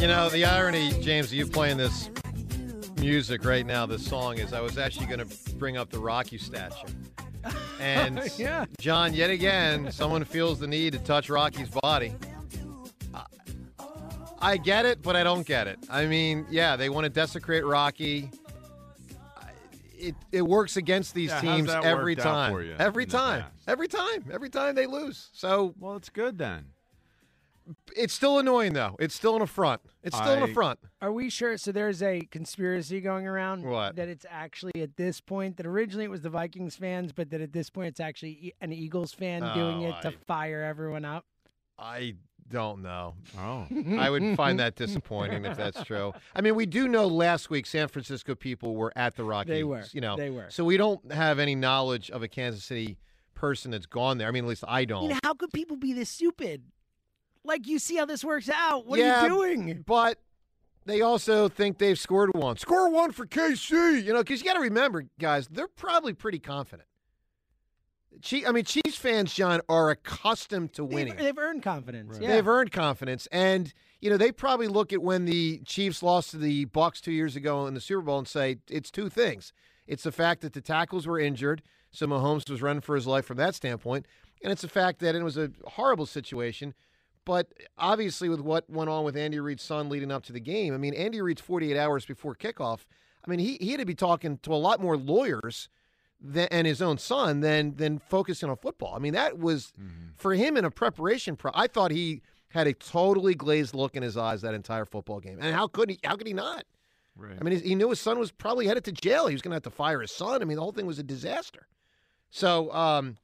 You know, the irony, James, of you playing this music right now, this song, is I was actually going to bring up the Rocky statue. And Yeah. John, yet again, someone feels the need to touch Rocky's body. I- I get it, but I don't get it. I mean, yeah, they want to desecrate Rocky. It, it works against these Yeah, teams every time. Every time. Every time. Every time they lose. So Well, it's good then. It's still annoying, though. It's still an affront. It's still an I- affront. Are we sure? So there's a conspiracy going around What? that it's actually at this point that originally it was the Vikings fans, but that at this point it's actually e- an Eagles fan doing Oh, it to oh, I- fire everyone up. I don't know. Oh. I would find that disappointing if that's true. I mean, we do know last week San Francisco people were at the Rockies. They were. You know, They were. So we don't have any knowledge of a Kansas City person that's gone there. I mean, at least I don't. You know, how could people be this stupid? Like, you see how this works out. What Yeah, are you doing? But they also think they've scored one. Score one for KC. You know, because you got to remember, guys, they're probably pretty confident. Chief, I mean, Chiefs fans, John, are accustomed to winning. They've, they've earned confidence. Yeah. They've earned confidence, and you know they probably look at when the Chiefs lost to the Bucks two years ago in the Super Bowl and say it's two things: it's the fact that the tackles were injured, so Mahomes was running for his life from that standpoint, and it's the fact that it was a horrible situation. But obviously, with what went on with Andy Reid's son leading up to the game, I mean, Andy Reid's 48 hours before kickoff. I mean, he, he had to be talking to a lot more lawyers than, and his own son than than focusing on football. I mean, that was for him in a preparation. Pro- I thought he had a totally glazed look in his eyes that entire football game. And how could he? How could he not? Right. I mean, he- he knew his son was probably headed to jail. He was going to have to fire his son. I mean, the whole thing was a disaster. So um,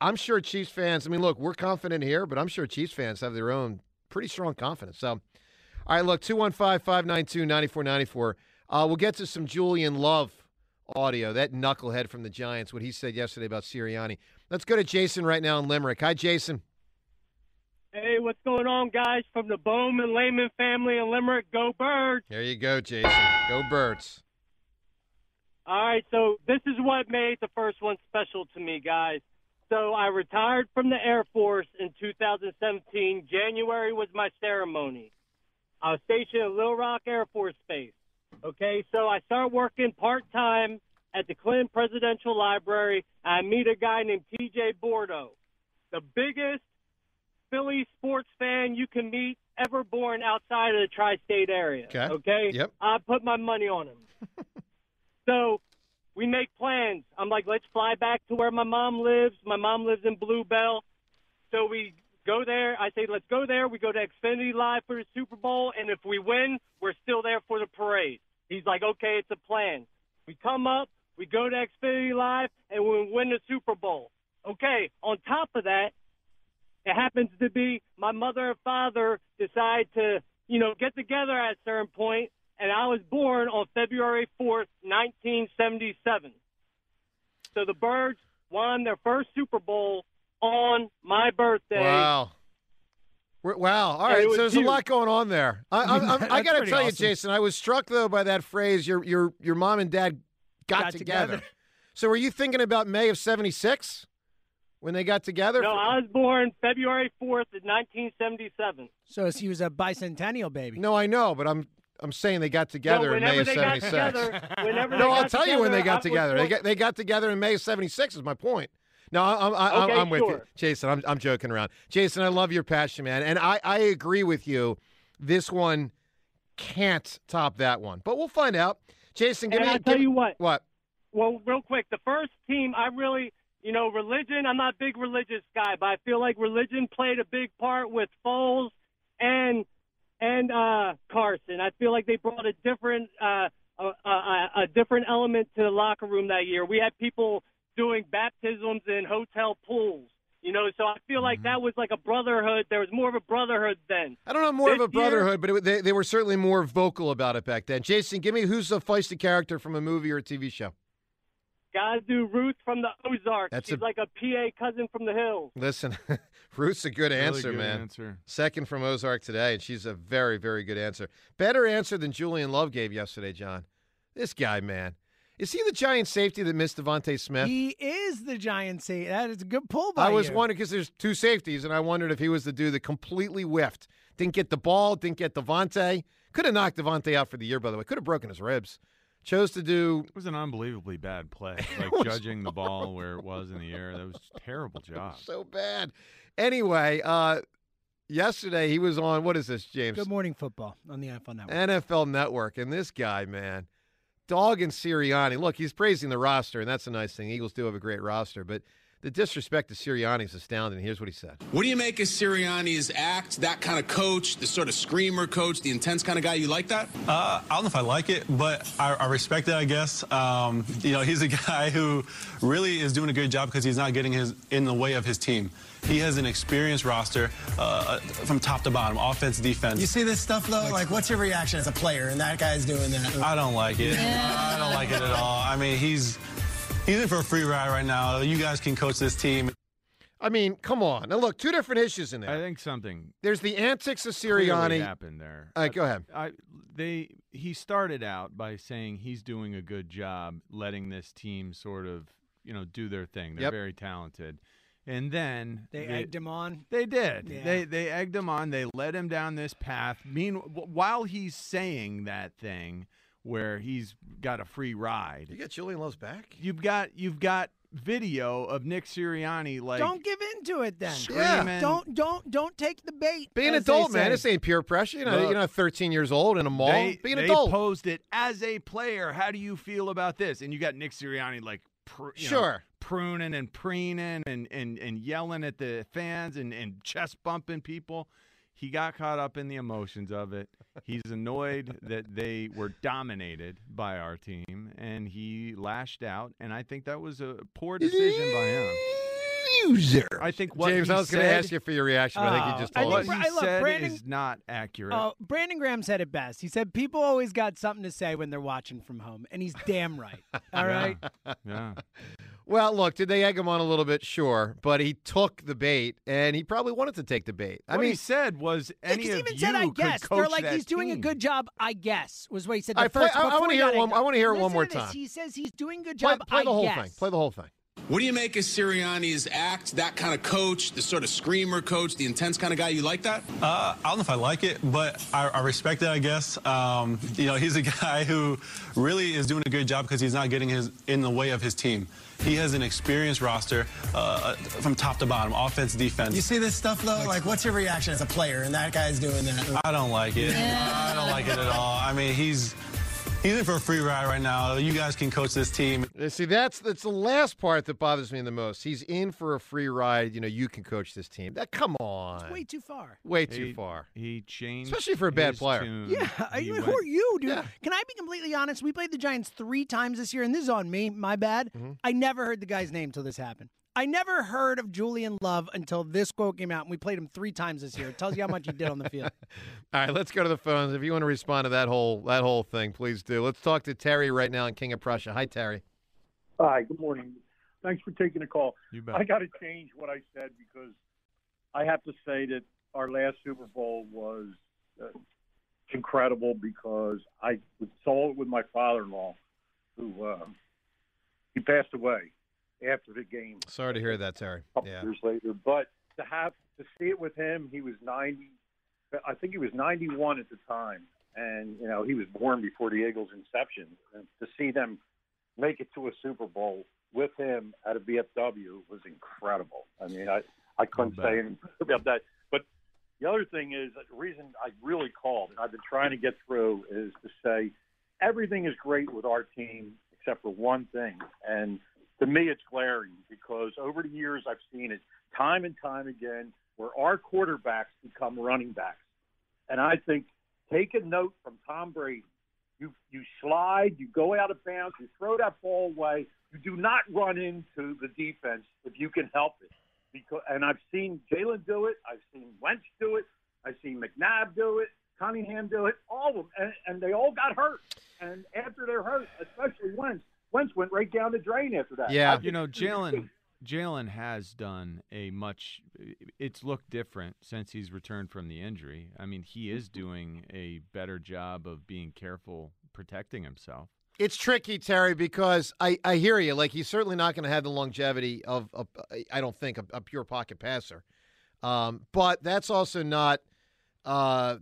I'm sure Chiefs fans. I mean, look, we're confident here, but I'm sure Chiefs fans have their own pretty strong confidence. So, all right, look, 215 592 9494. Uh, We'll get to some Julian Love audio, that knucklehead from the Giants, what he said yesterday about Sirianni. Let's go to Jason right now in Limerick. Hi, Jason. Hey, what's going on, guys? From the Bowman Lehman family in Limerick, go Birds! There you go, Jason. Go Birds. All right, so this is what made the first one special to me, guys. So I retired from the Air Force in 2017. January was my ceremony. I was stationed at Little Rock Air Force Base. Okay, so I start working part time at the Clinton Presidential Library. I meet a guy named TJ Bordeaux, the biggest Philly sports fan you can meet ever born outside of the tri-state area. Okay. Okay. Yep. I put my money on him. so we make plans. I'm like, let's fly back to where my mom lives. My mom lives in Blue Bell. So we go there. I say, let's go there. We go to Xfinity Live for the Super Bowl, and if we win, we're still there for the parade. He's like, okay, it's a plan. We come up, we go to Xfinity Live, and we win the Super Bowl. Okay, on top of that, it happens to be my mother and father decide to, you know, get together at a certain point, and I was born on February 4th, 1977. So the Birds won their first Super Bowl on my birthday. Wow. We're- Wow. All And right. So was there's a lot going on there. I, I, I, I got to pretty tell you. Jason, I was struck though by that phrase. Your your your mom and dad got, Got together. together. So were you thinking about May of '76 when they got together? No, I was born February 4th of 1977. So he was a bicentennial baby. No, I know, but I'm I'm saying they got together So in May of '76. together, No, I'll tell you when they I got was together. They got they got together in May of '76. Is my point. No, I- I'm Okay, I'm with you. Jason. I'm I'm joking around, Jason. I love your passion, man, and I I agree with you. This one can't top that one, but we'll find out. Jason, give And me. I'll tell give- you what. What? Well, real quick, the first team, I really, you know, religion, I'm not a big religious guy, but I feel like religion played a big part with Foles and and uh, Carson. I feel like they brought a different uh, a, a, a different element to the locker room that year. We had people doing baptisms in hotel pools. You know, so I feel like that was like a brotherhood. There was more of a brotherhood then. I don't know more of a brotherhood, but it, they, they were certainly more vocal about it back then. Jason, give me who's a feisty character from a movie or a TV show. Gotta do Ruth from the Ozarks. That's She's a- like a PA cousin from the hills. Listen, Ruth's a good Really answer, good man. answer. Second from Ozark today, and she's a very, very good answer. Better answer than Julian Love gave yesterday, John. This guy, man. Is he the giant safety that missed DeVonta Smith? He is the giant safety. That is a good pull by I was you. wondering because there's two safeties, and I wondered if he was the dude that completely whiffed. Didn't get the ball, didn't get DeVonta. Could have knocked DeVonta out for the year, by the way. Could have broken his ribs. Chose to do. It was an unbelievably bad play. Like judging the ball where it was in the air. That was a terrible job. so bad. Anyway, uh, yesterday he was on what is this, James? Good morning football on the NFL Network. NFL Network, and this guy, man, Dog and Sirianni. Look, he's praising the roster, and that's a nice thing. Eagles do have a great roster, but the disrespect to Sirianni is astounding. Here's what he said. What do you make of Sirianni's act? That kind of coach, the sort of screamer coach, the intense kind of guy. You like that? Uh, I don't know if I like it, but I, I respect it, I guess. Um, you know, he's a guy who really is doing a good job because he's not getting his in the way of his team. He has an experienced roster uh, from top to bottom, offense, defense. You see this stuff though? Like, what's your reaction as a player? And that guy's doing that. I don't like it. I don't like it at all. I mean, he's he's in for a free ride right now. You guys can coach this team. I mean, come on. Now, look, two different issues in there. I think something There's the antics of clearly Sirianni. happened there. All right, go ahead. I they he started out by saying he's doing a good job letting this team sort of you know do their thing. They're Yep. very talented, and then They egged him on. They did. Yeah. They they egged him on. They led him down this path. Mean while he's saying that thing where he's got a free ride. You got Julian Love's back? You've got you've got video of Nick Sirianni like don't give in to it then. Screaming. Don't don't don't take the bait. Be an adult, man. say. This ain't peer pressure. You know, Look, you're not 13 years old in a mall. They, Be an they adult. posed it as a player. How do you feel about this? And you got Nick Sirianni like, pr- you know, Sure. pruning and preening and, and, and yelling at the fans and, and chest bumping people. He got caught up in the emotions of it. He's annoyed that they were dominated by our team, and he lashed out. And I think that was a poor decision by him. Loser. I think what James, he I was going to ask you for your reaction, but I think you just I told what us. think- he I love said Brandon- is not accurate. Oh, Brandon Graham said it best. He said people always got something to say when they're watching from home, and he's damn right. All right. yeah. Well, look, did they egg him on a little bit? Sure, but he took the bait, and he probably wanted to take the bait. I what mean, he said was any Because he of even you said, "I could guess." coach They're like, that "He's doing a good job." I guess was what he said. All The right, play- first, I- I before wanna hear it one- I wanna hear it one more time. He says he's doing a good play, job. play the I whole guess. thing. Play the whole thing. What do you make of Sirianni's act? That kind of coach, the sort of screamer coach, the intense kind of guy. You like that? Uh, I don't know if I like it, but I, I respect it, I guess. Um, you know, he's a guy who really is doing a good job because he's not getting his in the way of his team. He has an experienced roster uh, from top to bottom, offense, defense. You see this stuff though? Like, what's your reaction as a player? And that guy's doing that. I don't like it. I don't like it at all. I mean, he's he's in for a free ride right now. You guys can coach this team. Uh, See, that's that's the last part that bothers me the most. He's in for a free ride. You know, you can coach this team. That come on, Way too far. way too He- far. He changed, Especially for a bad player. tune. Yeah, I, He who are you, dude? Yeah. Can I be completely honest? We played the Giants three times this year, and this is on me. My bad. Mm-hmm. I never heard the guy's name till this happened. I never heard of Julian Love until this quote came out, and we played him three times this year. It tells you how much he did on the field. All right, let's go to the phones. If you want to respond to that whole that whole thing, please do. Let's talk to Terry right now in King of Prussia. Hi, Terry. Hi, good morning. Thanks for taking the call. You bet. I got to change what I said because I have to say that our last Super Bowl was uh, incredible because I saw it with my father-in-law, who uh, he passed away after the game Sorry to hear that, Terry. a couple Yeah. years later. But to have to see it with him, he was ninety. I think he was ninety-one at the time, and you know he was born before the Eagles' inception. And to see them make it to a Super Bowl with him at a BFW was incredible. I mean, I I couldn't say anything about that. But the other thing is the reason I really called, and I've been trying to get through, is to say everything is great with our team except for one thing, and to me it's glaring because over the years I've seen it time and time again where our quarterbacks become running backs, and I think take a note from Tom Brady. You you slide, you go out of bounds, you throw that ball away. You do not run into the defense if you can help it. Because and I've seen Jalen do it, I've seen Wentz do it, I've seen McNabb do it, Cunningham do it, all of them, and, and they all got hurt. And after they're hurt, especially Wentz, Wentz went right down the drain after that. Yeah, you know, Jalen. Jalen has done a much. It's looked different since he's returned from the injury. I mean, he is doing a better job of being careful protecting himself. It's tricky, Terry, because I, I hear you. Like he's certainly not going to have the longevity of, a, I don't think, a, a pure pocket passer. Um, but that's also not uh,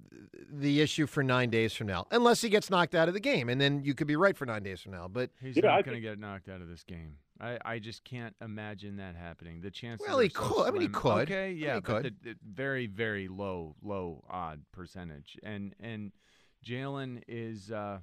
the issue for nine days from now, unless he gets knocked out of the game, and then you could be right for nine days from now. But He's Yeah, not going to get knocked out of this game. I, I just can't imagine that happening. The chances. Well, are he so could. I mean, he could. Okay, I mean, yeah, he but could. The, the very, very low, low odd percentage. And and Jalen is uh,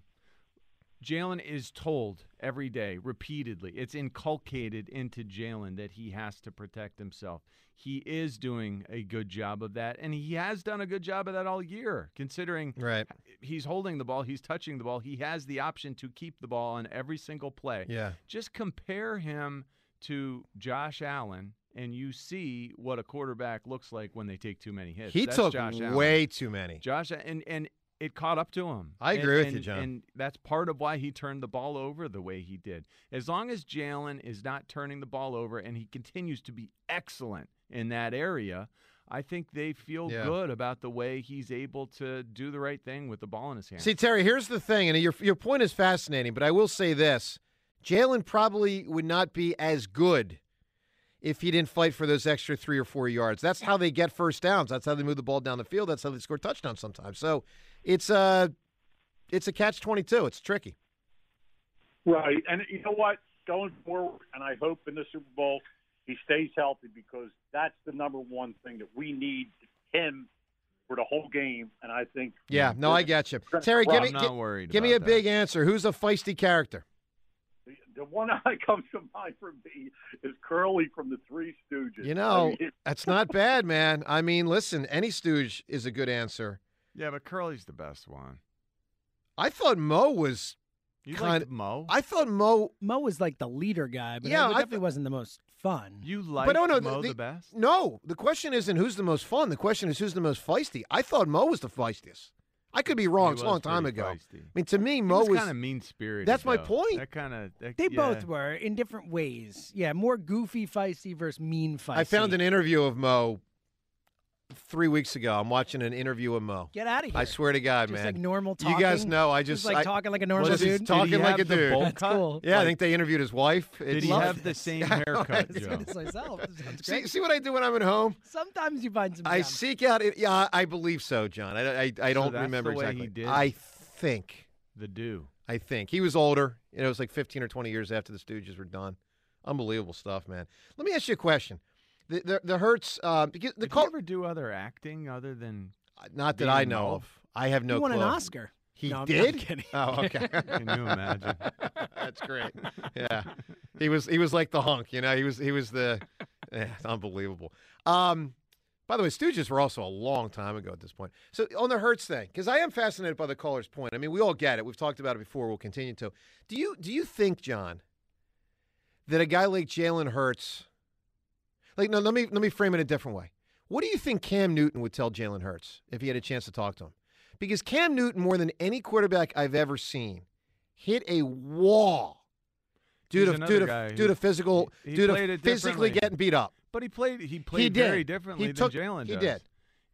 Jalen is told every day, repeatedly. It's inculcated into Jalen that he has to protect himself. He is doing a good job of that, and he has done a good job of that all year, considering right. he's holding the ball, he's touching the ball, he has the option to keep the ball on every single play. Yeah. Just compare him to Josh Allen, and you see what a quarterback looks like when they take too many hits. he That's took Josh Allen. way too many. Josh and and it caught up to him. I And- agree with and- you, John. And that's part of why he turned the ball over the way he did. As long as Jalen is not turning the ball over and he continues to be excellent in that area, I think they feel Yeah. good about the way he's able to do the right thing with the ball in his hand. See, Terry, here's the thing, and your your point is fascinating, but I will say this: Jalen probably would not be as good if he didn't fight for those extra three or four yards. That's how they get first downs. That's how they move the ball down the field. That's how they score touchdowns sometimes. So it's a it's a catch twenty two. It's tricky. Right, and you know what? Going forward, and I hope in the Super Bowl he stays healthy because that's the number one thing that we need him for the whole game. And I think Yeah, no, I get you, Terry. Give I'm me not gi- worried give me a about big answer. Who's a feisty character? the one that comes to mind for me is Curly from the Three Stooges. You know, I mean, that's not bad, man. I mean, listen, any stooge is a good answer. yeah, but Curly's the best one. I thought Mo was You kind of Mo? I thought Mo. Mo was like the leader guy, but Yeah, it I definitely wasn't the most fun. You like but no, no, Mo the, best? No, the question isn't who's the most fun. The question is who's the most feisty. I thought Mo was the feistiest. I could be wrong. He It's a long time ago. feisty. I mean, to me, He Mo was, was, kind of mean spirited. That's my point. That kind of They both were in different ways. Yeah, more goofy feisty versus mean feisty. I found an interview of Mo three weeks ago. I'm watching an interview of Mo. Get out of here. I swear to God, Just man. like normal talking. You guys know I Just just like I- talking like a normal just dude? Did Talking like a dude. That's cut? cool. Yeah, I think they interviewed his wife. Did he Love have the same haircut, I was Joe? myself. See, see what I do when I'm at home? Sometimes you find some. I gem. seek out. It, yeah, I believe so, John. I, I, I don't that's remember the way he exactly. did? I think. The do. I think he was older. You know, it was like 15 or 20 years after the Stooges were done. Unbelievable stuff, man. Let me ask you a question. The the, the Hurts uh, because the Did call, he ever do other acting other than? not that I know Mo? of. I have no he won clue. an Oscar. He No, I'm- I'm did. kidding. Oh, okay. Can you imagine? That's great. Yeah, he was he was like the hunk. You know, he was he was the yeah, unbelievable. Um, by the way, Stooges were also a long time ago at this point. So on the Hurts thing, because I am fascinated by the caller's point. I mean, we all get it. We've talked about it before. We'll continue to. Do you do you think, John, that a guy like Jalen Hurts, like no, let me let me frame it a different way. What do you think Cam Newton would tell Jalen Hurts if he had a chance to talk to him? Because Cam Newton, more than any quarterback I've ever seen, hit a wall due He's to due to due to physical he- he due to physically getting beat up. But he played. He played did. very He differently took- than Jalen he does. did.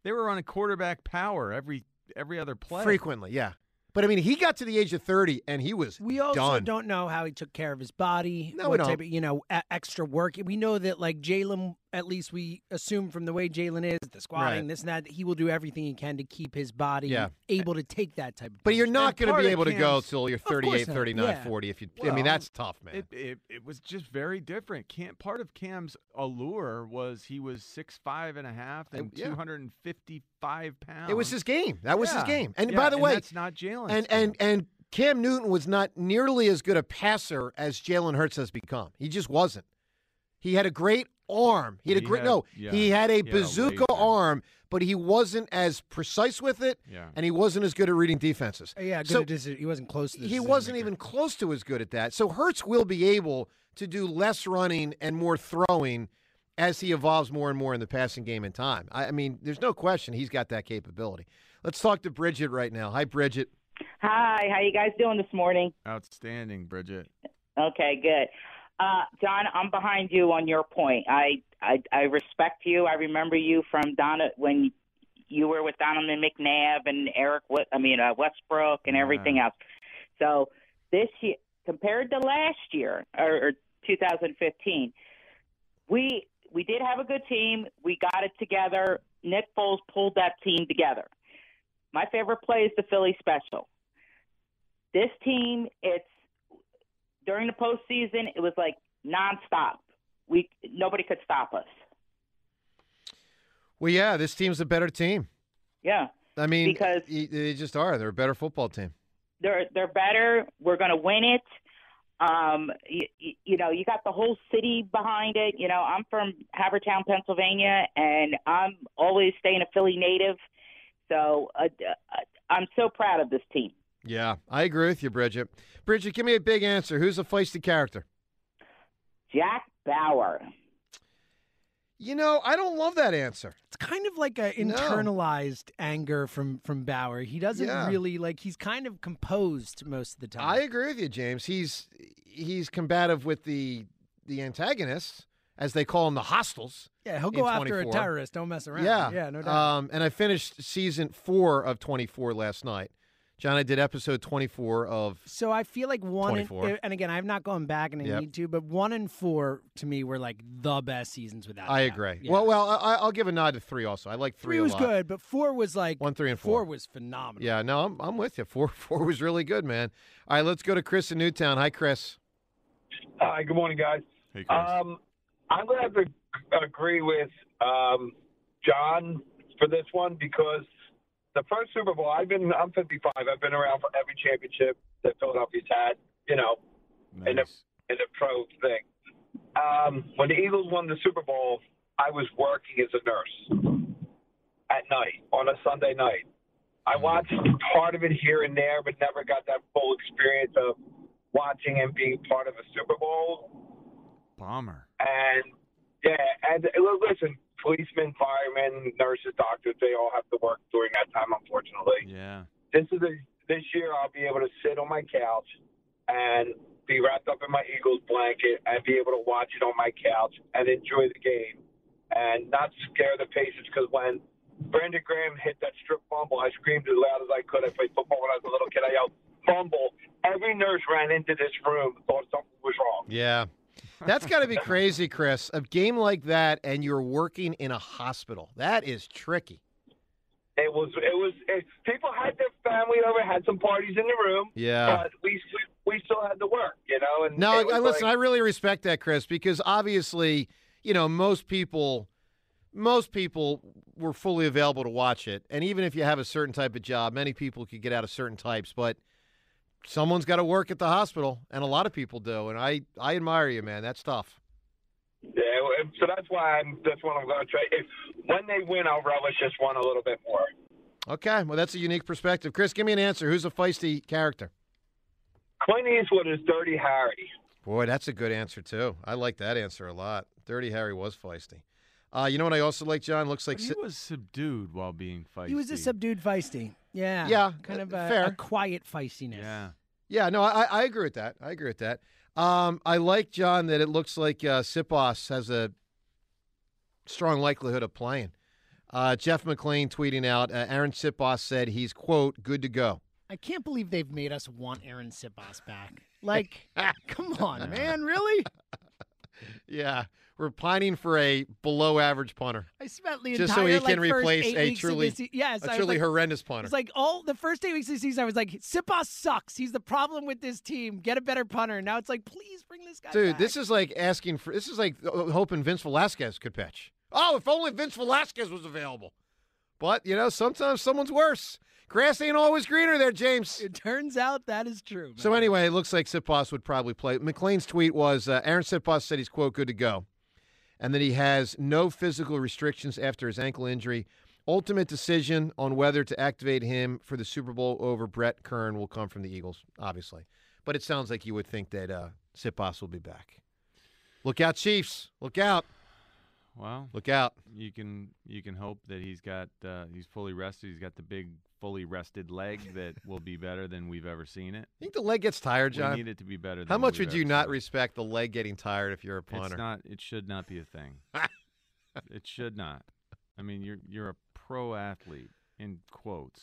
They were running quarterback power every every other play. Frequently, yeah. But I mean, he got to the age of thirty and he was We also done. don't know how he took care of his body. No, we don't. type of, you know, a- extra work. We know that like Jalen, at least we assume from the way Jalen is, the squatting, Right. this and that, that, he will do everything he can to keep his body Yeah. able to take that type of. But you're not going to be able to go Cam's- till you're 38, 39, Yeah. 40 if you I mean, that's tough, man. It, it it was just very different. Cam, part of Cam's allure was he was six five and a half and yeah. two hundred and fifty five pounds. It was his game. That was his game. And Yeah, by the way, that's not Jalen. and and and Cam Newton was not nearly as good a passer as Jalen Hurts has become. He just wasn't. He had a great arm. He had a great had- no. yeah, he had a he had a bazooka arm, but he wasn't as precise with it, Yeah. and he wasn't as good at reading defenses. Uh, Yeah, good So- at he wasn't close to this. he wasn't even close to as good at that. So Hurts will be able to do less running and more throwing as he evolves more and more in the passing game in time. I, I mean, there's no question he's got that capability. Let's talk to Bridget right now. Hi, Bridget. Hi, how you guys doing this morning? Outstanding, Bridget. Okay, good. Uh, John, I'm behind you on your point. I, I I respect you. I remember you from Donna when you were with Donovan McNabb and Eric. I mean, uh, Westbrook and everything else. So this year, compared to last year or, or 2015, we we did have a good team. We got it together. Nick Foles pulled that team together. My favorite play is the Philly special. This team, it's during the postseason, it was like nonstop. We nobody could stop us. Well, yeah, this team's a better team. Yeah, I mean, Because- they just are. They're a better football team. they're they're better. We're going to win it. Um, you, you know, you got the whole city behind it. You know, I'm from Havertown, Pennsylvania, and I'm always staying a Philly native. So uh, uh, I'm so proud of this team. Yeah, I agree with you, Bridget. Bridget, give me a big answer. Who's a feisty character? Jack Bauer. You know, I don't love that answer. It's kind of like a No. internalized anger from from Bauer. He doesn't Yeah. really like. He's kind of composed most of the time. I agree with you, James. He's he's combative with the the antagonists, as they call them, the hostiles. yeah, he'll go after a terrorist. Don't mess around. Yeah, yeah, no doubt. Um, and I finished season four of Twenty Four last night. John, I did episode twenty four of. So I feel like one, and, 24. and again, I've not gone back and I Yep. need to, but one and four to me were like the best seasons without. I a doubt. agree. Yeah. Well, well, I, I'll give a nod to three. Also, I like three. three a was lot. good, but four was like One, three, and four four. was phenomenal. Yeah, no, I'm I'm with you. Four four was really good, man. All right, let's go to Chris in Newtown. Hi, Chris. Hi, good morning, guys. Hey, Um, I'm going to have to agree with um, John for this one because the first Super Bowl, I've been, I'm 55. I've been around for every championship that Philadelphia's had, you know, in the in the pro thing. Um, when the Eagles won the Super Bowl, I was working as a nurse at night on a Sunday night. I watched part of it here and there, but never got that full experience of watching and being part of a Super Bowl. Bomber. And yeah, and listen, policemen, firemen, nurses, doctors, they all have to work during that time, unfortunately. Yeah. This is a, this year I'll be able to sit on my couch and be wrapped up in my Eagles blanket and be able to watch it on my couch and enjoy the game and not scare the patients because when Brandon Graham hit that strip fumble, I screamed as loud as I could. I played football when I was a little kid. I yelled, fumble. Every nurse ran into this room, thought something was wrong. Yeah. That's got to be crazy, Chris. A game like that, and you're working in a hospital. That is tricky. It was, it was, it, people had their family over, had some parties in the room. Yeah. But we, we, we still had to work, you know? And No, I, listen, I really respect that, Chris, because obviously, you know, most people, most people were fully available to watch it, and even if you have a certain type of job, many people could get out of certain types, but someone's got to work at the hospital, and a lot of people do, and I, I admire you, man. That's tough. Yeah, so that's why I'm, that's what I'm going to try. If, when they win, I'll relish this one a little bit more. Okay, well, that's a unique perspective. Chris, give me an answer. Who's a feisty character? Clint Eastwood is Dirty Harry. Boy, that's a good answer too. I like that answer a lot. Dirty Harry was feisty. Uh, you know what I also like, John? Looks like But he was subdued while being feisty. He was a subdued feisty. Yeah. Yeah, Kind uh, of a, fair. a quiet feistiness. Yeah. Yeah, no, I, I agree with that. I agree with that. Um, I like John that it looks like uh, Siposs has a strong likelihood of playing. Uh, Jeff McLane tweeting out, uh, Arryn Siposs said he's quote good to go. I can't believe they've made us want Arryn Siposs back. Like, come on, man, really? Yeah, we're pining for a below average punter. I spent the just so entire he can like, first replace a truly, se- yes, a truly like- horrendous punter. It's like all the first eight weeks of the season, I was like, Siposs sucks. He's the problem with this team. Get a better punter. Now it's like, please bring this guy Dude, back. this is like asking for. This is like uh, hoping Vince Velasquez could pitch. Oh, if only Vince Velasquez was available. But you know, sometimes someone's worse. Grass ain't always greener, there, James. It turns out that is true. So anyway, it looks like Siposs would probably play. McLane's tweet was uh, Arryn Siposs said he's quote good to go. And that he has no physical restrictions after his ankle injury. Ultimate decision on whether to activate him for the Super Bowl over Brett Kern will come from the Eagles, obviously. But it sounds like you would think that uh, Siposs will be back. Look out, Chiefs! Look out! Well, Look out! You can you can hope that he's got uh, he's fully rested. He's got the big fully rested leg that will be better than we've ever seen it. I think the leg gets tired, John? We need it to be better. How much would you not respect the leg getting tired if you're a punter? It's not. It should not be a thing. it should not. I mean, you're you're a pro athlete in quotes.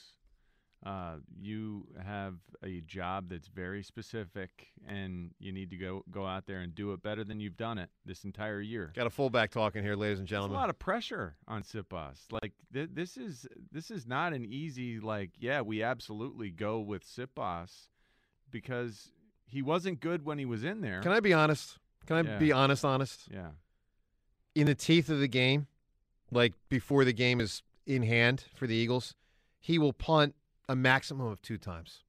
Uh, you have a job that's very specific, and you need to go go out there and do it better than you've done it this entire year. Got a fullback talking here, ladies and There's a lot of pressure on Siposs. Like th- this is this is not an easy like. Yeah, we absolutely go with Siposs because he wasn't good when he was in there. Can I be honest? Can I Yeah. be honest? Honest. Yeah. In the teeth of the game, like before the game is in hand for the Eagles, he will punt a maximum of two times.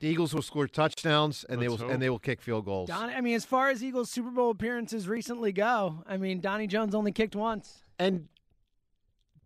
The Eagles will score touchdowns and they will hope. and they will kick field goals. Don, I mean, as far as Eagles Super Bowl appearances recently go, I mean, Donnie Jones only kicked once. And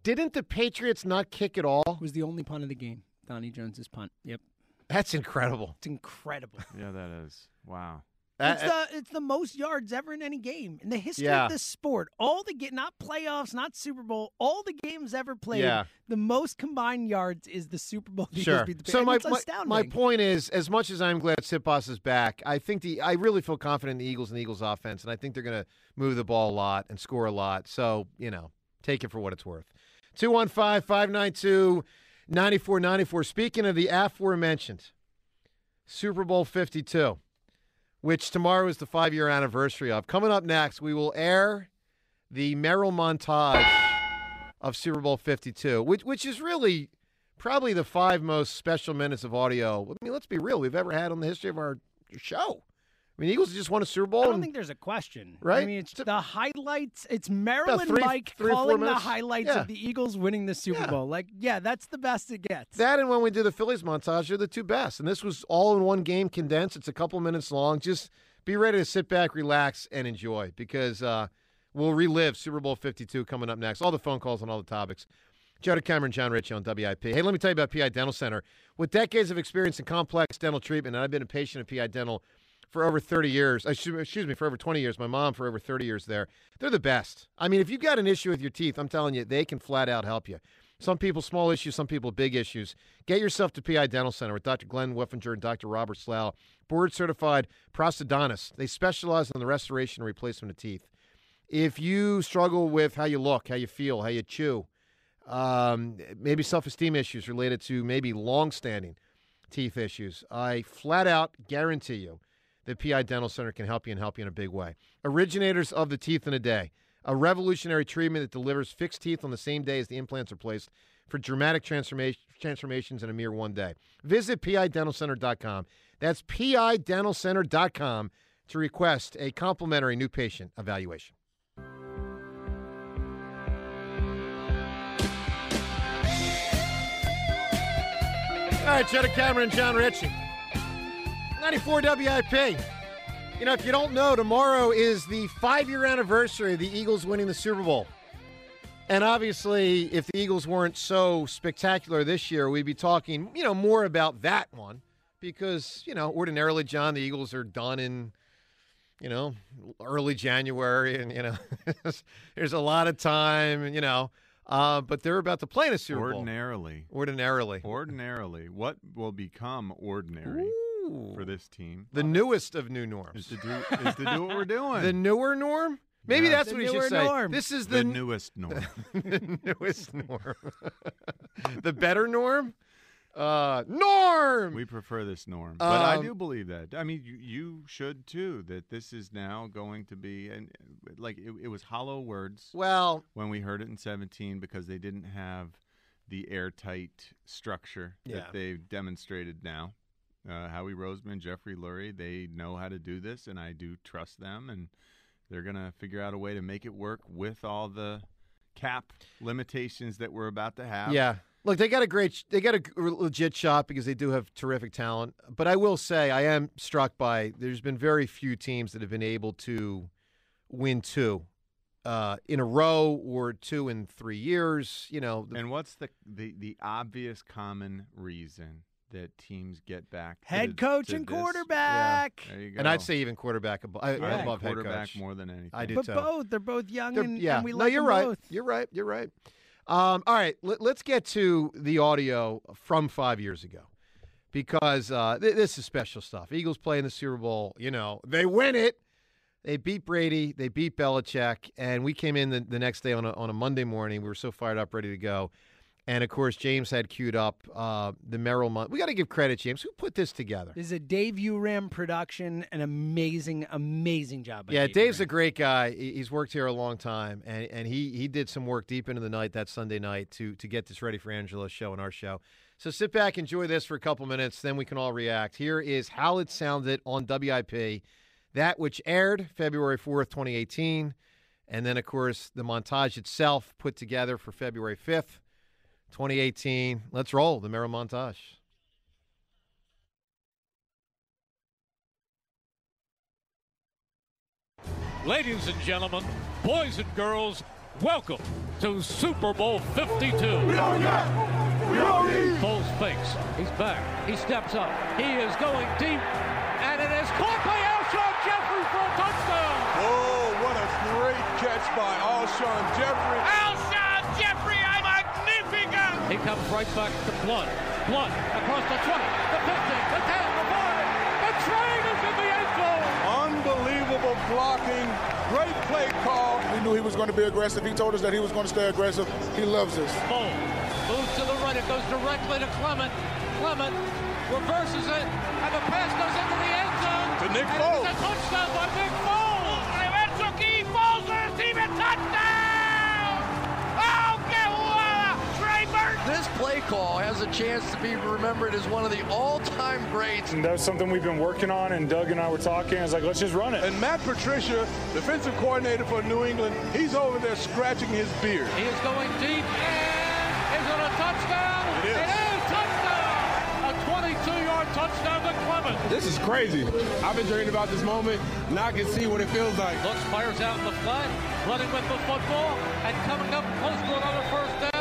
didn't the Patriots not kick at all? It Was the only punt of the game. Donnie Jones's punt. Yep. That's incredible. It's incredible. Yeah, that is. Wow. It's the it's the most yards ever in any game in the history Yeah. of this sport. All the get not playoffs, not Super Bowl, all the games ever played. Yeah. The most combined yards is the Super Bowl. Sure. Beat the So my, my my point is, as much as I'm glad Siposs is back, I think the I really feel confident in the Eagles and the Eagles offense, and I think they're going to move the ball a lot and score a lot. So you know, take it for what it's worth. 215-592-9494. Speaking of the aforementioned Super Bowl 52, which tomorrow is the five year anniversary of. Coming up next, we will air the Merrill montage of Super Bowl 52, which which is really probably the five most special minutes of audio. I mean, let's be real, we've ever had on the history of our show. Mean, Eagles just won a Super Bowl. I don't and- think there's a question. Right? I mean, it's the highlights. It's Maryland three- Mike three calling the highlights Yeah. of the Eagles winning the Super Bowl. Like, yeah, that's the best it gets. That and when we do the Phillies montage they're the two best. And this was all in one game condensed. It's a couple minutes long. Just be ready to sit back, relax, and enjoy because uh, we'll relive Super Bowl 52 coming up next. All the phone calls on all the topics. Joe DeCamara, Jon Ritchie on WIP. Hey, let me tell you about PI Dental Center. With decades of experience in complex dental treatment, and I've been a patient of PI Dental for over 30 years. Excuse excuse me, for over 20 years. My mom for over 30 years there. They're the best. I mean, if you've got an issue with your teeth, I'm telling you, they can flat out help you. Some people small issues, some people big issues. Get yourself to PI Dental Center with Dr. Glenn Wiffinger and Dr. Robert Slough, board certified prosthodontists. They specialize in the restoration and replacement of teeth. If you struggle with how you look, how you feel, how you chew, um, maybe self esteem issues related to maybe long standing teeth issues, I flat out guarantee you that PI Dental Center can help you and help you in a big way. Originators of the teeth in a day, a revolutionary treatment that delivers fixed teeth on the same day as the implants are placed for dramatic transformation, transformations in a mere one day. Visit PIDentalCenter.com. That's PIDentalCenter.com to request a complimentary new patient evaluation. All right, Cheddar Cameron, Jon Ritchie. 94 WIP. You know, if you don't know, tomorrow is the five year anniversary of the Eagles winning the Super Bowl. And obviously, if the Eagles weren't so spectacular this year, we'd be talking, you know, more about that one because, you know, ordinarily, John, the Eagles are done in, you know, early January and, you know, there's a lot of time, you know, uh, but they're about to play in a Super Bowl. Ordinarily. Ordinarily. Ordinarily. What will become ordinary for this team? The newest of new norms. Is to do, is to do what we're doing. The newer norm? Maybe Yeah. that's The what you newer should say. norm. This is The the, newest norm. the newest norm. the better norm? Uh, norm. We prefer this norm, but I Um, do believe that. I mean, you, you should too. That this is now going to be, and like it, it was hollow words. Well, when we heard it in seventeen, because they didn't have the airtight structure Yeah. that they've demonstrated now. Uh, Howie Roseman, Jeffrey Lurie, they know how to do this, and I do trust them, and they're gonna figure out a way to make it work with all the cap limitations that we're about to have. Yeah. Look, they got a great, they got a legit shot because they do have terrific talent. But I will say, I am struck by there's been very few teams that have been able to win two uh, in a row or two in three years. You know, the- And what's the, the the obvious common reason that teams get back Head the- coach to and this? quarterback. There you go. and I'd say even quarterback above, I think above head quarterback coach more than anything. I do But too. both, they're both young They're- and, yeah, and we no, like you're them right. both. You're right. You're right. Um, all right, let, us get to the audio from five years ago because uh, th- this is special stuff. Eagles play in the Super Bowl. You know, they win it. They beat Brady. They beat Belichick, and we came in the, the next day on a, on a Monday morning. We were so fired up, ready to go. And of course, James had queued up uh, the Merrill month. We got to give credit, James. Who put this together? This is a Dave Uram production. An amazing, amazing job. By Yeah, Dave Dave's Uram. a great guy. He's worked here a long time, and, and he he did some work deep into the night that Sunday night to to get this ready for Angela's show and our show. So sit back, enjoy this for a couple minutes, then we can all react. Here is how it sounded on WIP, that which aired February fourth, twenty eighteen, and then of course the montage itself put together for February fifth, twenty eighteen. Let's roll the Merrill montage. Ladies and gentlemen, boys and girls, welcome to Super Bowl 52. Foles fakes. He's back. He steps up. He is going deep. And it is caught by Alshon Jeffery for a touchdown. Oh, what a great catch by Alshon Jeffery. Alshon Jeffery, I'm magnificent. He comes right back to Blount. Blount across the 20, the 15, the 10, the 40. The train is in the end zone. Unbelievable blocking. Great play call. We knew he was going to be aggressive. He told us that he was going to stay aggressive. He loves this. Foles moves to the right. It goes directly to Clement. Clement reverses it, and the pass goes into the end zone. To Nick and Foles. It's a touchdown by Nick Foles. Reverso aquí. Foles recibe touchdown. This play call has a chance to be remembered as one of the all-time greats. And that's something we've been working on, and Doug and I were talking. I was like, let's just run it. And Matt Patricia, defensive coordinator for New England, he's over there scratching his beard. He is going deep. And is it a touchdown? It is. It is touchdown. A 22-yard touchdown to Clement. This is crazy. I've been dreaming about this moment. Now I can see what it feels like. Looks, fires out in the flat, running with the football, and coming up close to another first down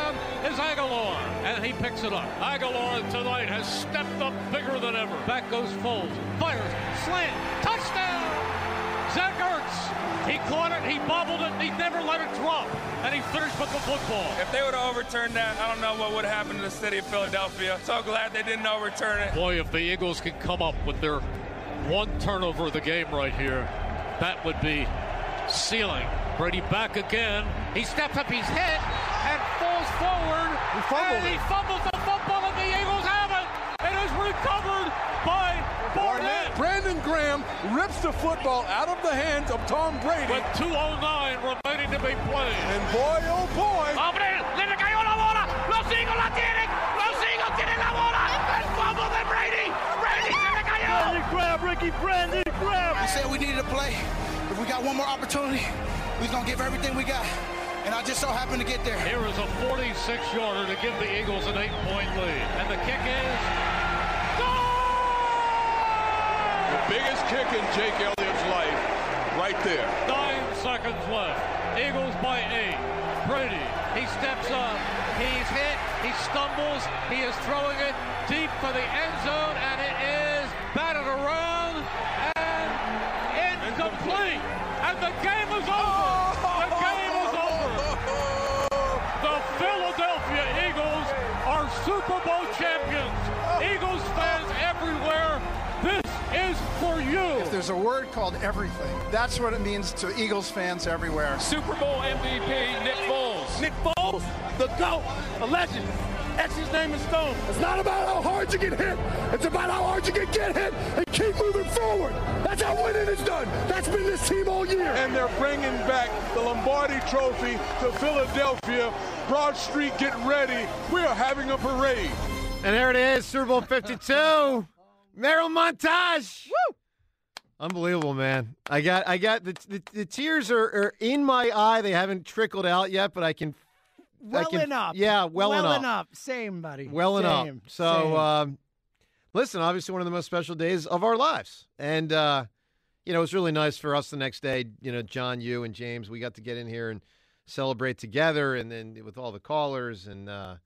is Agholor, and he picks it up. Agholor tonight has stepped up bigger than ever. Back goes Foles, fires, slant, touchdown! Zach Ertz, he caught it, he bobbled it, he never let it drop, and he finished with the football. If they would have overturned that, I don't know what would happen to the city of Philadelphia. So glad they didn't overturn it. Boy, if the Eagles can come up with their one turnover of the game right here, that would be sealing. Brady back again. He steps up, he's hit, and falls forward. He fumbled and he fumbles the football, and the Eagles have it. It is recovered by Barnett. Brandon Graham rips the football out of the hands of Tom Brady. With 2.09 remaining to be played. And boy, oh boy. ¡Hombre! ¡Le cayó la bola! ¡Los Eagles la tienen! ¡Los Eagles tienen la bola! ¡El fumble de Brady! ¡Brady se le cayó! Brandon Graham, Ricky, Brandon Graham. We said we needed to play. If we got one more opportunity, we're going to give everything we got. And I just so happened to get there. Here is a 46-yarder to give the Eagles an eight-point lead. And the kick is... The biggest kick in Jake Elliott's life, right there. Nine seconds left. Eagles by eight. Brady, he steps up. He's hit. He stumbles. He is throwing it deep for the end zone, and it is batted around and incomplete. And the game is over. The Super Bowl champions. Eagles fans everywhere, this is for you. If there's a word called everything, that's what it means to Eagles fans everywhere. Super Bowl MVP Nick Foles. Nick Foles, the GOAT, a legend. That's his name in stone. It's not about how hard you get hit. It's about how hard you can get hit and keep moving forward. That's how winning is done. That's been this team all year. And they're bringing back the Lombardi Trophy to Philadelphia. Broad Street, get ready. We are having a parade. And there it is, Super Bowl 52. Merrill montage. Woo! Unbelievable, man. I got, I got the the, the tears are, are in my eye. They haven't trickled out yet, but I can. I can- up. Yeah, well, Welling up. up. Same, buddy. Up. Same. So, um, listen, obviously one of the most special days of our lives, and uh, you know, it was really nice for us the next day. You know, John, you, and James, we got to get in here and celebrate together, and then with all the callers, and uh,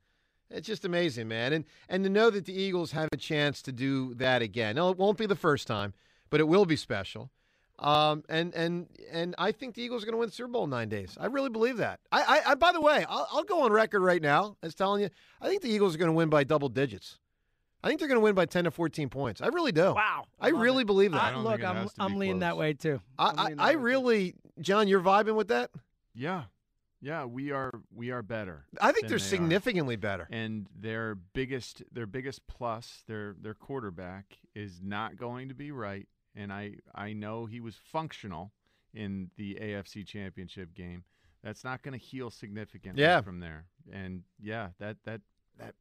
it's just amazing, man. And and to know that the Eagles have a chance to do that again. No, it won't be the first time, but it will be special. Um, and and and I think the Eagles are going to win the Super Bowl in nine days. I really believe that. I, I, I by the way, I'll, I'll go on record right now as telling you, I think the Eagles are going to win by double digits. I think they're going to win by ten to fourteen points. I really do. Wow, I really believe that. I, look, I'm I'm leaning that way too. I'm I, I, I that too. really, John, you're vibing with that. Yeah, yeah, we are we are better. I think they're they are. significantly better. And their biggest their biggest plus their their quarterback is not going to be right. And I I know he was functional in the AFC Championship game. That's not going to heal significantly Yeah. from there. And yeah, that that that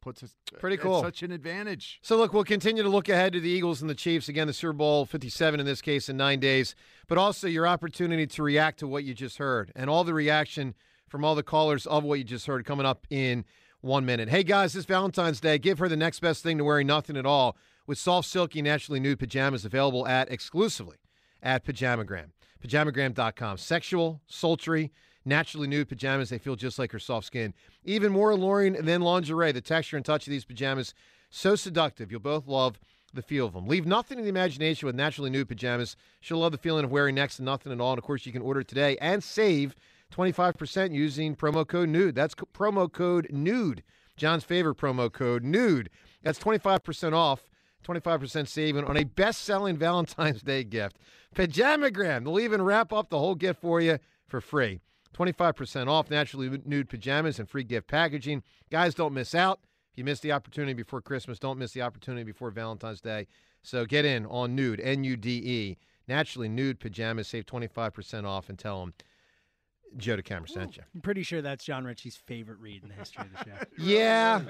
puts us Pretty at cool. such an advantage. So, look, we'll continue to look ahead to the Eagles and the Chiefs. Again, the Super Bowl 57 in this case in nine days, but also your opportunity to react to what you just heard and all the reaction from all the callers of what you just heard coming up in one minute. Hey, guys, this Valentine's Day, give her the next best thing to wearing nothing at all with soft, silky, naturally nude pajamas available at exclusively at Pajamagram. Pajamagram.com. Sexual, sultry, naturally nude pajamas. They feel just like her soft skin. Even more alluring than lingerie. The texture and touch of these pajamas, so seductive. You'll both love the feel of them. Leave nothing to the imagination with naturally nude pajamas. She'll love the feeling of wearing next to nothing at all. And of course, you can order today and save 25% using promo code NUDE. That's co- promo code NUDE. John's favorite promo code NUDE. That's 25% off. 25% saving on a best selling Valentine's Day gift. Pajamagram. They'll even wrap up the whole gift for you for free. 25% off naturally nude pajamas and free gift packaging. Guys, don't miss out. If you missed the opportunity before Christmas, don't miss the opportunity before Valentine's Day. So get in on Nude, N U D E, naturally nude pajamas. Save 25% off and tell them Joe DeCamara sent you. I'm pretty sure that's Jon Ritchie's favorite read in the history of the show. Yeah,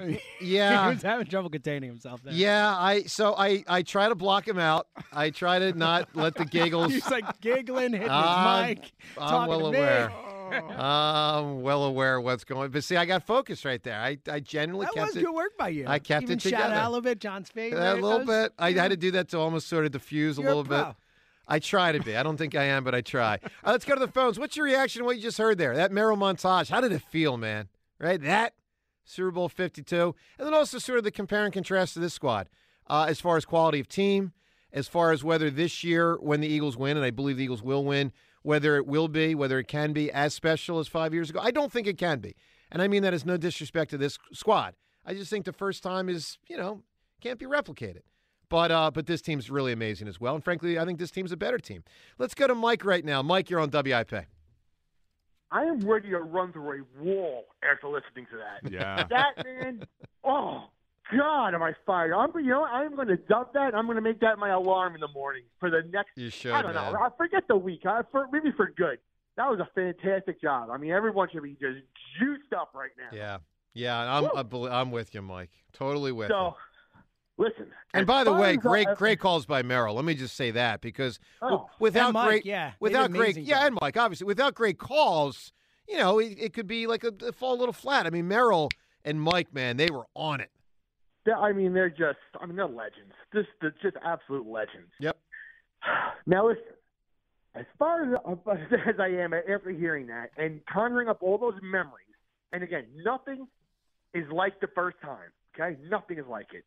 yeah. he was having trouble containing himself there. Yeah, I so I I try to block him out. I try to not let the giggles. He's like giggling, hitting I'm- his mic, I'm well to me. aware. Oh. I'm well aware of what's going. But see, I got focused right there. I I genuinely That kept was it. good work by you. I kept Even it together. Shout Alovit, John's favorite. a little was- bit. I had to do that to almost sort of diffuse a You're a little bit. I try to be. I don't think I am, but I try. Let's go to the phones. What's your reaction to what you just heard there? That Merrill montage. How did it feel, man? Right? That Super Bowl 52. And then also sort of the compare and contrast to this squad uh, as far as quality of team, as far as whether this year, when the Eagles win, and I believe the Eagles will win, whether it will be, whether it can be as special as five years ago. I don't think it can be. And I mean that as no disrespect to this squad. I just think the first time is, you know, can't be replicated. But uh, but this team's really amazing as well. And frankly, I think this team's a better team. Let's go to Mike right now. Mike, you're on WIP. I am ready to run through a wall after listening to that. Yeah. That man, oh God, am I fired? I'm you know I'm going to dub that. I'm going to make that my alarm in the morning for the next. You should. I don't man. know. I forget the week. I, for maybe for good. That was a fantastic job. I mean, everyone should be just juiced up right now. Yeah, yeah. I'm I bel- I'm with you, Mike. Totally with you. So, listen. And by the way, as, uh, great great calls by Merrill. Let me just say that because Oh, without Mike, great yeah, without great amazing yeah, job. and Mike obviously without great calls, you know, it, it could be like a, a fall a little flat. I mean, Merrill and Mike, man, they were on it. they- I mean, they're just. I mean, they're legends. Just, they're just absolute legends. Yep. Now listen, as far as, as I am after hearing that and conjuring up all those memories, and again, nothing is like the first time. Okay, nothing is like it.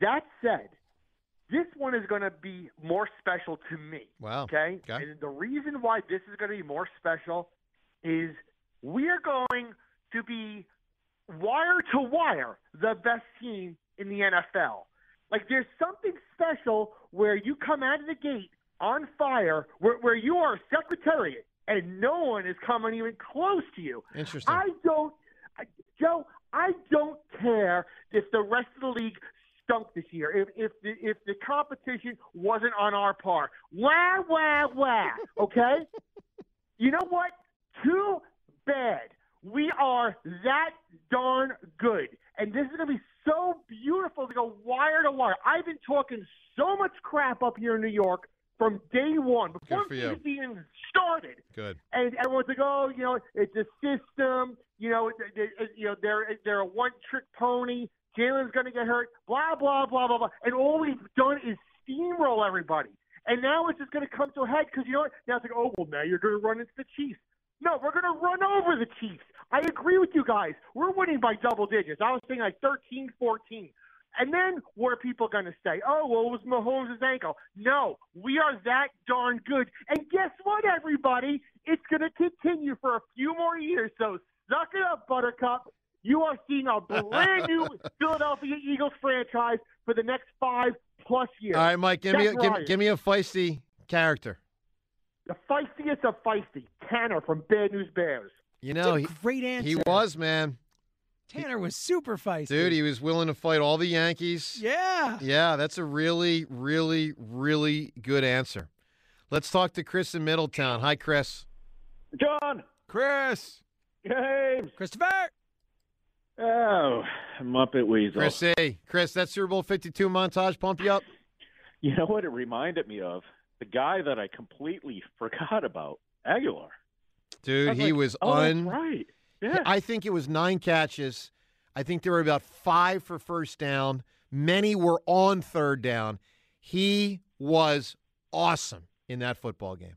That said, this one is going to be more special to me. Wow. Okay? Okay. And the reason why this is going to be more special is we are going to be wire to wire the best team in the NFL. Like there's something special where you come out of the gate on fire, where, where you are a secretariat and no one is coming even close to you. Interesting. I don't, I, Joe. I don't care if the rest of the league stunk this year. If if the if the competition wasn't on our par, wah wah wah. Okay. you know what? Too bad. We are that darn good, and this is going to be so beautiful to go wire to wire. I've been talking so much crap up here in New York from day one before it's even started. Good. And everyone's like, "Oh, you know, it's a system. You know, it, it, it- you know, they're they're a one-trick pony. Jalen's going to get hurt. Blah blah blah blah blah." And all we've done is steamroll everybody. And now it's just going to come to a head because you know what? Now it's like, oh well, now you're going to run into the Chiefs. No, we're going to run over the Chiefs. I agree with you guys. We're winning by double digits. I was thinking like 13, 14. And then what are people going to say? Oh, well, it was Mahomes' ankle. No, we are that darn good. And guess what, everybody? It's going to continue for a few more years. So suck it up, Buttercup. You are seeing a brand new Philadelphia Eagles franchise for the next five plus years. All right, Mike, give me, a, give, give me a feisty character. the feistiest of feisty, Tanner from Bad News Bears. You know, he, great answer. he was, man. Tanner was super feisty. Dude, he was willing to fight all the Yankees. Yeah. Yeah, that's a really, really, really good answer. Let's talk to Chris in Middletown. Hi, Chris. John. Chris. James. Christopher. Oh, Muppet Weasel. Chris A. Chris, that Super Bowl 52 montage pump you up? You know what it reminded me of? The guy that I completely forgot about, Agholor. Dude, was he like, was oh, un. right. Yeah. I think it was nine catches. I think there were about five for first down. Many were on third down. He was awesome in that football game.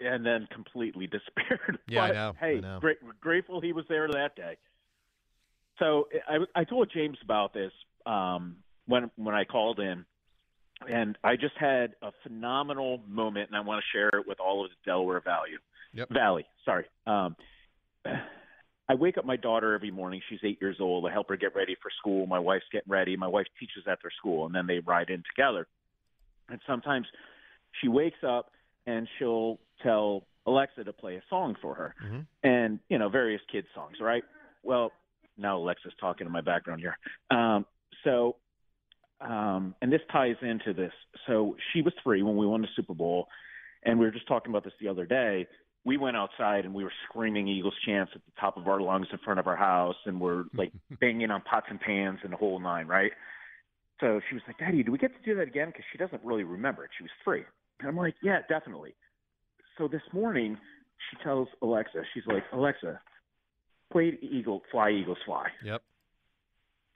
and then completely disappeared. Yeah, I know, Hey, I know. Gra- grateful he was there that day. So I, I told James about this um, when when I called in, and I just had a phenomenal moment, and I want to share it with all of the Delaware Valley. Yep. Valley, sorry. Um, I wake up my daughter every morning. She's eight years old. I help her get ready for school. My wife's getting ready. My wife teaches at their school, and then they ride in together. And sometimes she wakes up and she'll tell Alexa to play a song for her, and you know various kids songs, right? Well, now Alexa's talking in my background here. Um, so, um, and this ties into this. So she was three when we won the Super Bowl, and we were just talking about this the other day. We went outside and we were screaming Eagles chants at the top of our lungs in front of our house, and we're like banging on pots and pans and the whole nine, right? So she was like, Daddy, do we get to do that again? Because she doesn't really remember it. She was three. And I'm like, Yeah, definitely. So this morning, she tells Alexa, she's like, Alexa, play Eagle, Fly Eagles Fly. Yep.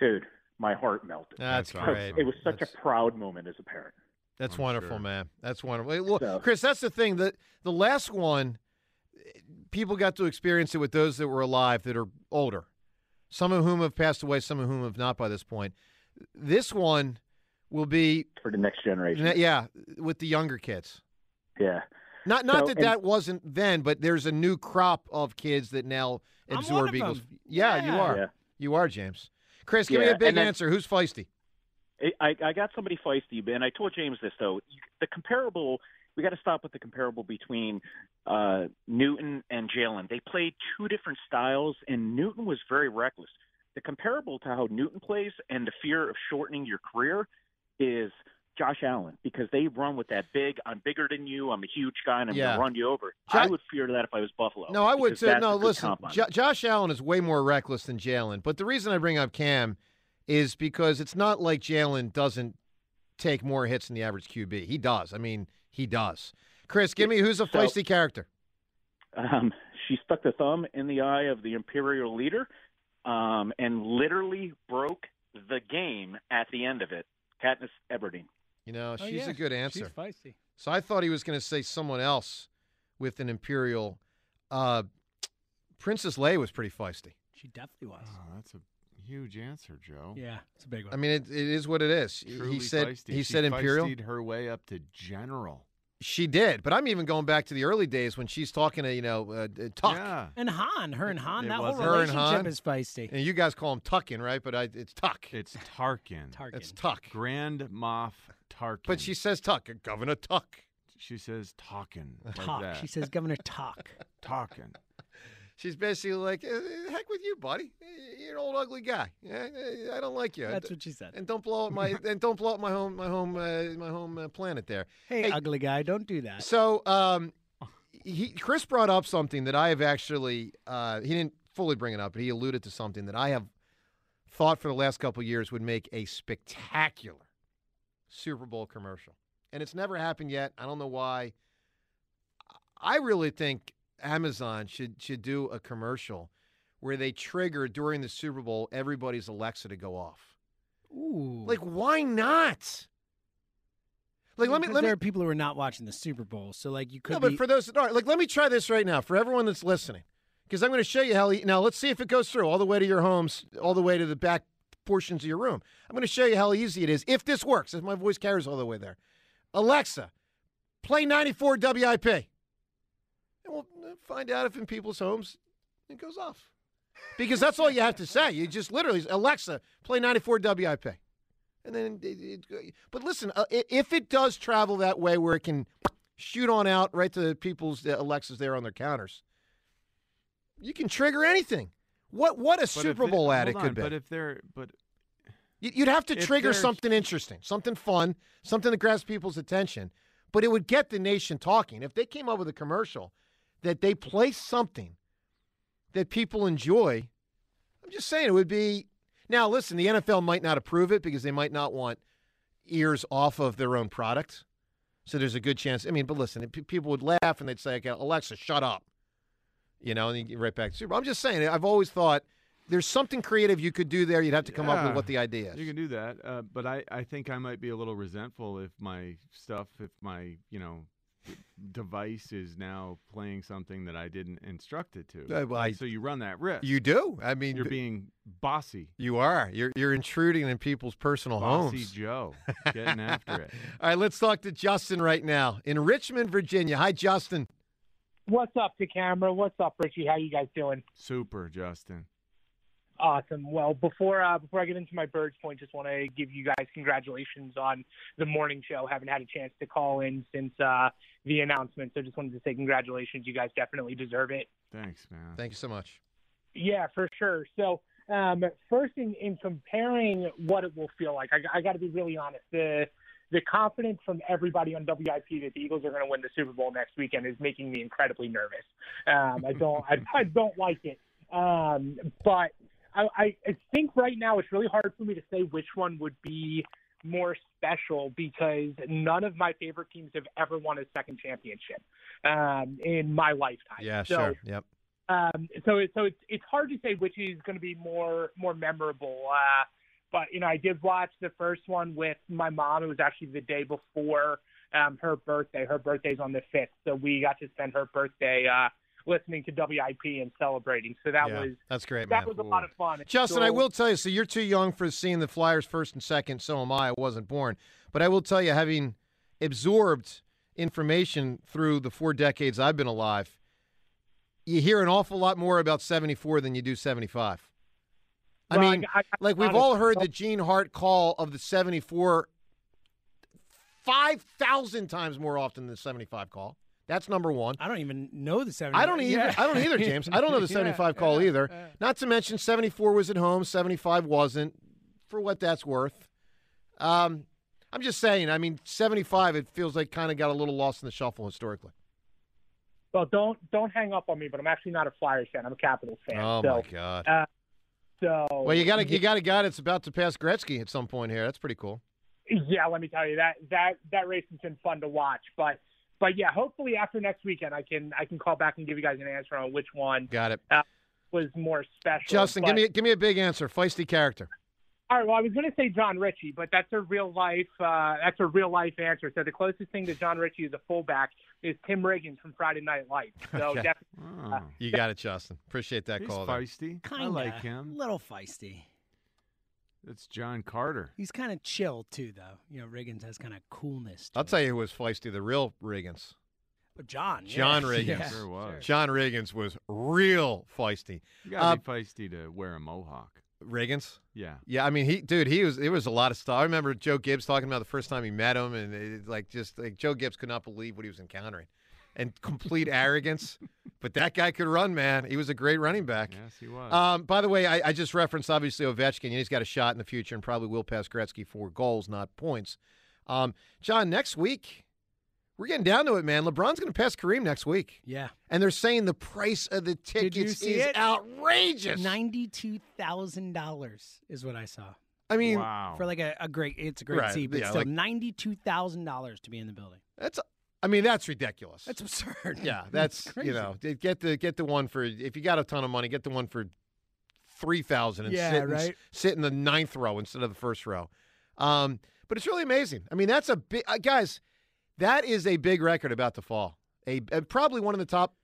Dude, my heart melted. That's Because great. It was such a proud moment as a parent. That's I'm wonderful, sure. man. That's wonderful. Hey, Look, So- Chris, that's the thing. that the last one, people got to experience it with those that were alive that are older. Some of whom have passed away, some of whom have not by this point. This one will be for the next generation. Yeah, with the younger kids. Yeah. Not not So, that and- that wasn't then, but there's a new crop of kids that now I'm absorb one of Eagles. them. Yeah, you are. Yeah. You are, James. Chris, give me a big then- answer. Who's feisty? I, I got somebody feisty, and I told James this though. The comparable, we got to stop with the comparable between uh, Newton and Jalen. They played two different styles, and Newton was very reckless. The comparable to how Newton plays and the fear of shortening your career is Josh Allen because they run with that big. I'm bigger than you. I'm a huge guy, and I'm Yeah. going to run you over. Jo- I would fear that if I was Buffalo. No, I would that's No, listen, Jo- Josh Allen is way more reckless than Jalen. But the reason I bring up Cam is because it's not like Jalen doesn't take more hits than the average QB. He does. I mean, he does. Chris, give me who's a So- feisty character. um, she stuck the thumb in the eye of the imperial leader um, and literally broke the game at the end of it. Katniss Everdeen. You know, Oh, she's yeah, a good answer. she's answer. feisty. So I thought he was going to say someone else with an imperial. Uh, Princess Leia was pretty feisty. She definitely was. Oh, that's a huge answer, Joe. Yeah, it's a big one. I mean, it, it is what it is. Truly he said feisty. he She said imperial. feistied her way up to general. She did, but I'm even going back to the early days when she's talking to you know uh, Tuck. Yeah. And Han, her and Han, It that whole wasn't- Her and relationship Han. is feisty. And you guys call him Tucking, right? But I, it's Tuck. It's Tarkin. Tarkin. It's Tuck. Grand Moff Tarkin. But she says Tuck, Governor Tuck. She says talking. Like Talk. that. She says Governor Talk. talking. She's basically like, "Eh, eh, heck with you, buddy. Eh, You're an old ugly guy. I don't like you. That's what she said. And don't blow up my and don't blow up my home my home uh, my home uh, planet there. Hey, ugly guy, don't do that. So, um, he Chris brought up something that I have actually uh, he didn't fully bring it up, but he alluded to something that I have thought for the last couple of years would make a spectacular Super Bowl commercial, and it's never happened yet. I don't know why. I really think Amazon should should do a commercial where they trigger during the Super Bowl everybody's Alexa to go off. Ooh. Like, why not? Like, let me let me. there are people who are not watching the Super Bowl, so like you could No, but for those that aren't, like, let me try this right now for everyone that's listening, because I'm going to show you how. e- Now, let's see if it goes through all the way to your homes, all the way to the back portions of your room. I'm going to show you how easy it is if this works. If my voice carries all the way there, Alexa, play 94 WIP, and we'll uh, find out if in people's homes it goes off. Because that's all you have to say. You just literally Alexa, play 94 WIP. And then, it, it, but listen, uh, if it does travel that way where it can shoot on out right to people's uh, Alexas there on their counters, you can trigger anything. What what a But Super it- Bowl ad it on, could be. But if they're but You- You'd have to trigger something interesting, something fun, something that grabs people's attention. But it would get the nation talking. If they came up with a commercial that they play something that people enjoy, I'm just saying it would be. Now, listen, the NFL might not approve it because they might not want ears off of their own product. So there's a good chance. I mean, but listen, people would laugh and they'd say, okay, Alexa, shut up. You know, and you get right back to Super Bowl. I'm just saying, I've always thought there's something creative you could do there. You'd have to come up with what the idea is. You can do that, uh, but I, I think I might be a little resentful if my stuff, if my you know device is now playing something that I didn't instruct it to. Uh, well, I- so you run that risk. You do. I mean, you're being bossy. You are. You're you're intruding in people's personal homes. Bossy homes. Joe, getting after it. All right, let's talk to Justin right now in Richmond, Virginia. Hi, Justin. What's up DeCamara? What's up, Ritchie? How you guys doing? Super, Justin. Awesome. Well, before uh, before I get into my birds point, just want to give you guys congratulations on the morning show. Haven't had a chance to call in since uh, the announcement, so just wanted to say congratulations. You guys definitely deserve it. Thanks, man. Thank you so much. Yeah, for sure. So, um, first, in, in comparing what it will feel like, I, I got to be really honest. The the confidence from everybody on WIP that the Eagles are going to win the Super Bowl next weekend is making me incredibly nervous. Um, I don't, I, I don't like it. Um, but I, I, think right now it's really hard for me to say which one would be more special because none of my favorite teams have ever won a second championship um, in my lifetime. Yeah, So, sure. Yep. um, so so it's it's hard to say which is going to be more more memorable. Uh, but you know, I did watch the first one with my mom. It was actually the day before um, her birthday. Her birthday's on the fifth, so we got to spend her birthday uh, listening to WIP and celebrating. So that Yeah, was that's great, That man. was a lot of fun. Justin, I will tell you. So you're too young for seeing the Flyers first and second. So am I. I wasn't born, but I will tell you, having absorbed information through the four decades I've been alive, you hear an awful lot more about 74 than you do 75. I Well, I- mean, I- I- like we've honest- all heard the Gene Hart call of the 74 5,000 times more often than the 75 call. That's number one. I don't even know the 70. I don't either. Yeah. I don't either, James. I don't know the Yeah, 75 call yeah, either. yeah. Not to mention 74 was at home, 75 wasn't. For what that's worth. Um, I'm just saying. I mean, 75. It feels like kind of got a little lost in the shuffle historically. Well, don't don't hang up on me, but I'm actually not a Flyers fan. I'm a Capitals fan. Oh so, my God. Uh, so Well, you got a you got a guy that's about to pass Gretzky at some point here. That's pretty cool. Yeah, let me tell you that that that race has been fun to watch. But but yeah, hopefully after next weekend, I can I can call back and give you guys an answer on which one Got it. uh, was more special. Justin, But- give me give me a big answer. Feisty character. All right. Well, I was going to say Jon Ritchie, but that's a real life. Uh, that's a real life answer. So the closest thing to Jon Ritchie as a fullback is Tim Riggins from Friday Night Lights. So Okay. definitely. uh, You got it, Justin. Appreciate that He's call. feisty. I Kinda. like him. little feisty. That's John Carter. He's kind of chill too, though. You know, Riggins has kind of coolness. To I'll tell you who was feisty. The real Riggins. But John, yeah. John Riggins. Yeah. Sure was. John Riggins was real feisty. You gotta Uh, be feisty to wear a mohawk. Riggins. Yeah. Yeah, I mean, he, dude, he was. It was a lot of stuff. I remember Joe Gibbs talking about the first time he met him, and it, like just like Joe Gibbs could not believe what he was encountering, and complete arrogance. But that guy could run, man. He was a great running back. Yes, he was. Um, by the way, I, I just referenced obviously Ovechkin, and he's got a shot in the future, and probably will pass Gretzky for goals, not points. Um, John, next week we're getting down to it, man. LeBron's going to pass Kareem next week. Yeah. And they're saying the price of the tickets is it? outrageous. Ninety-two thousand dollars is what I saw. I mean, for like a, a great, it's a great Right, seat, but yeah, still like- ninety-two thousand dollars to be in the building. That's, I mean, that's ridiculous. That's absurd. Yeah, that's crazy. you know, get the get the one for if you got a ton of money, get the one for three thousand and Yeah, sit, and sit in the ninth row instead of the first row. Um, but it's really amazing. I mean, that's a big uh, guys. That is a big record about to fall. A, a probably one of the top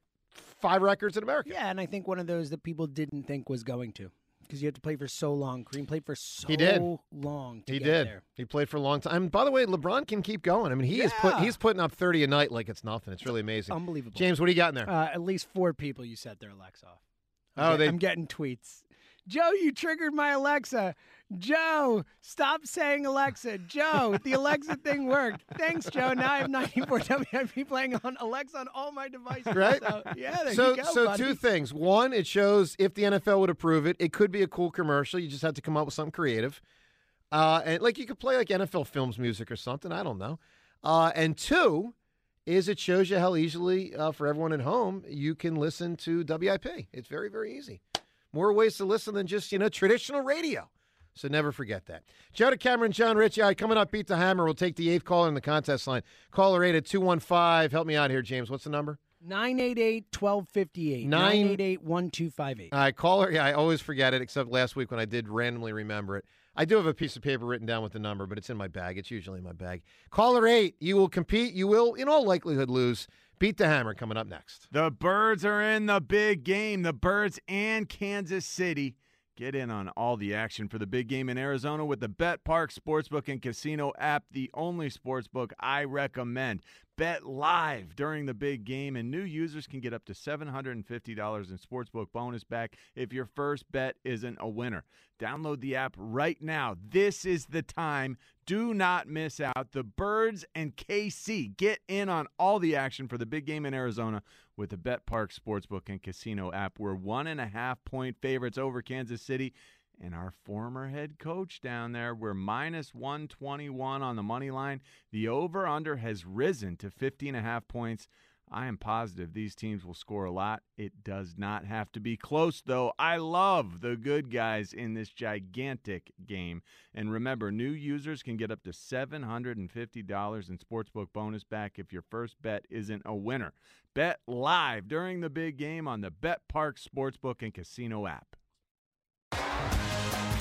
five records in America. Yeah, and I think one of those that people didn't think was going to because you had to play for so long. Kareem played for so long. He did. long. He did. There. He played for a long time. And by the way, LeBron can keep going. I mean, he is put he's putting up thirty a night like it's nothing. It's really amazing. Unbelievable. James, what do you got in there? Uh, at least four people you set their Alexa off. I'm Oh, get- they- I'm getting tweets. Joe, you triggered my Alexa. Joe, stop saying Alexa. Joe, the Alexa thing worked. Thanks, Joe. Now I have 94 WIP playing on Alexa on all my devices. right? So, yeah, there so, you go, so buddy. two things. One, it shows if the NFL would approve it, it could be a cool commercial. You just have to come up with something creative, uh, and like you could play like NFL films music or something. I don't know. Uh, and two, is it shows you how easily uh, for everyone at home you can listen to WIP. It's very very easy. More ways to listen than just you know traditional radio. So never forget that. Joe DeCamara, Jon Ritchie. All right, coming up, beat the hammer. We'll take the eighth caller in the contest line. Caller eight at two one five. Help me out here, James. What's the number? 988 1258. Nine- 988 1258. All right, caller. Yeah, I always forget it, except last week when I did randomly remember it. I do have a piece of paper written down with the number, but it's in my bag. It's usually in my bag. Caller eight. You will compete. You will, in all likelihood, lose. Beat the hammer coming up next. The Birds are in the big game. The Birds and Kansas City. Get in on all the action for the big game in Arizona with the Bet Park Sportsbook and Casino app, the only sportsbook I recommend. Bet live during the big game, and new users can get up to $750 in sportsbook bonus back if your first bet isn't a winner. Download the app right now. This is the time. Do not miss out. The Birds and KC get in on all the action for the big game in Arizona with the Bet Park Sportsbook and Casino app. We're one and a half point favorites over Kansas City. And our former head coach down there, we're minus 121 on the money line. The over under has risen to 50 and a half points. I am positive these teams will score a lot. It does not have to be close, though. I love the good guys in this gigantic game. And remember, new users can get up to $750 in sportsbook bonus back if your first bet isn't a winner. Bet live during the big game on the Bet Park Sportsbook and Casino app.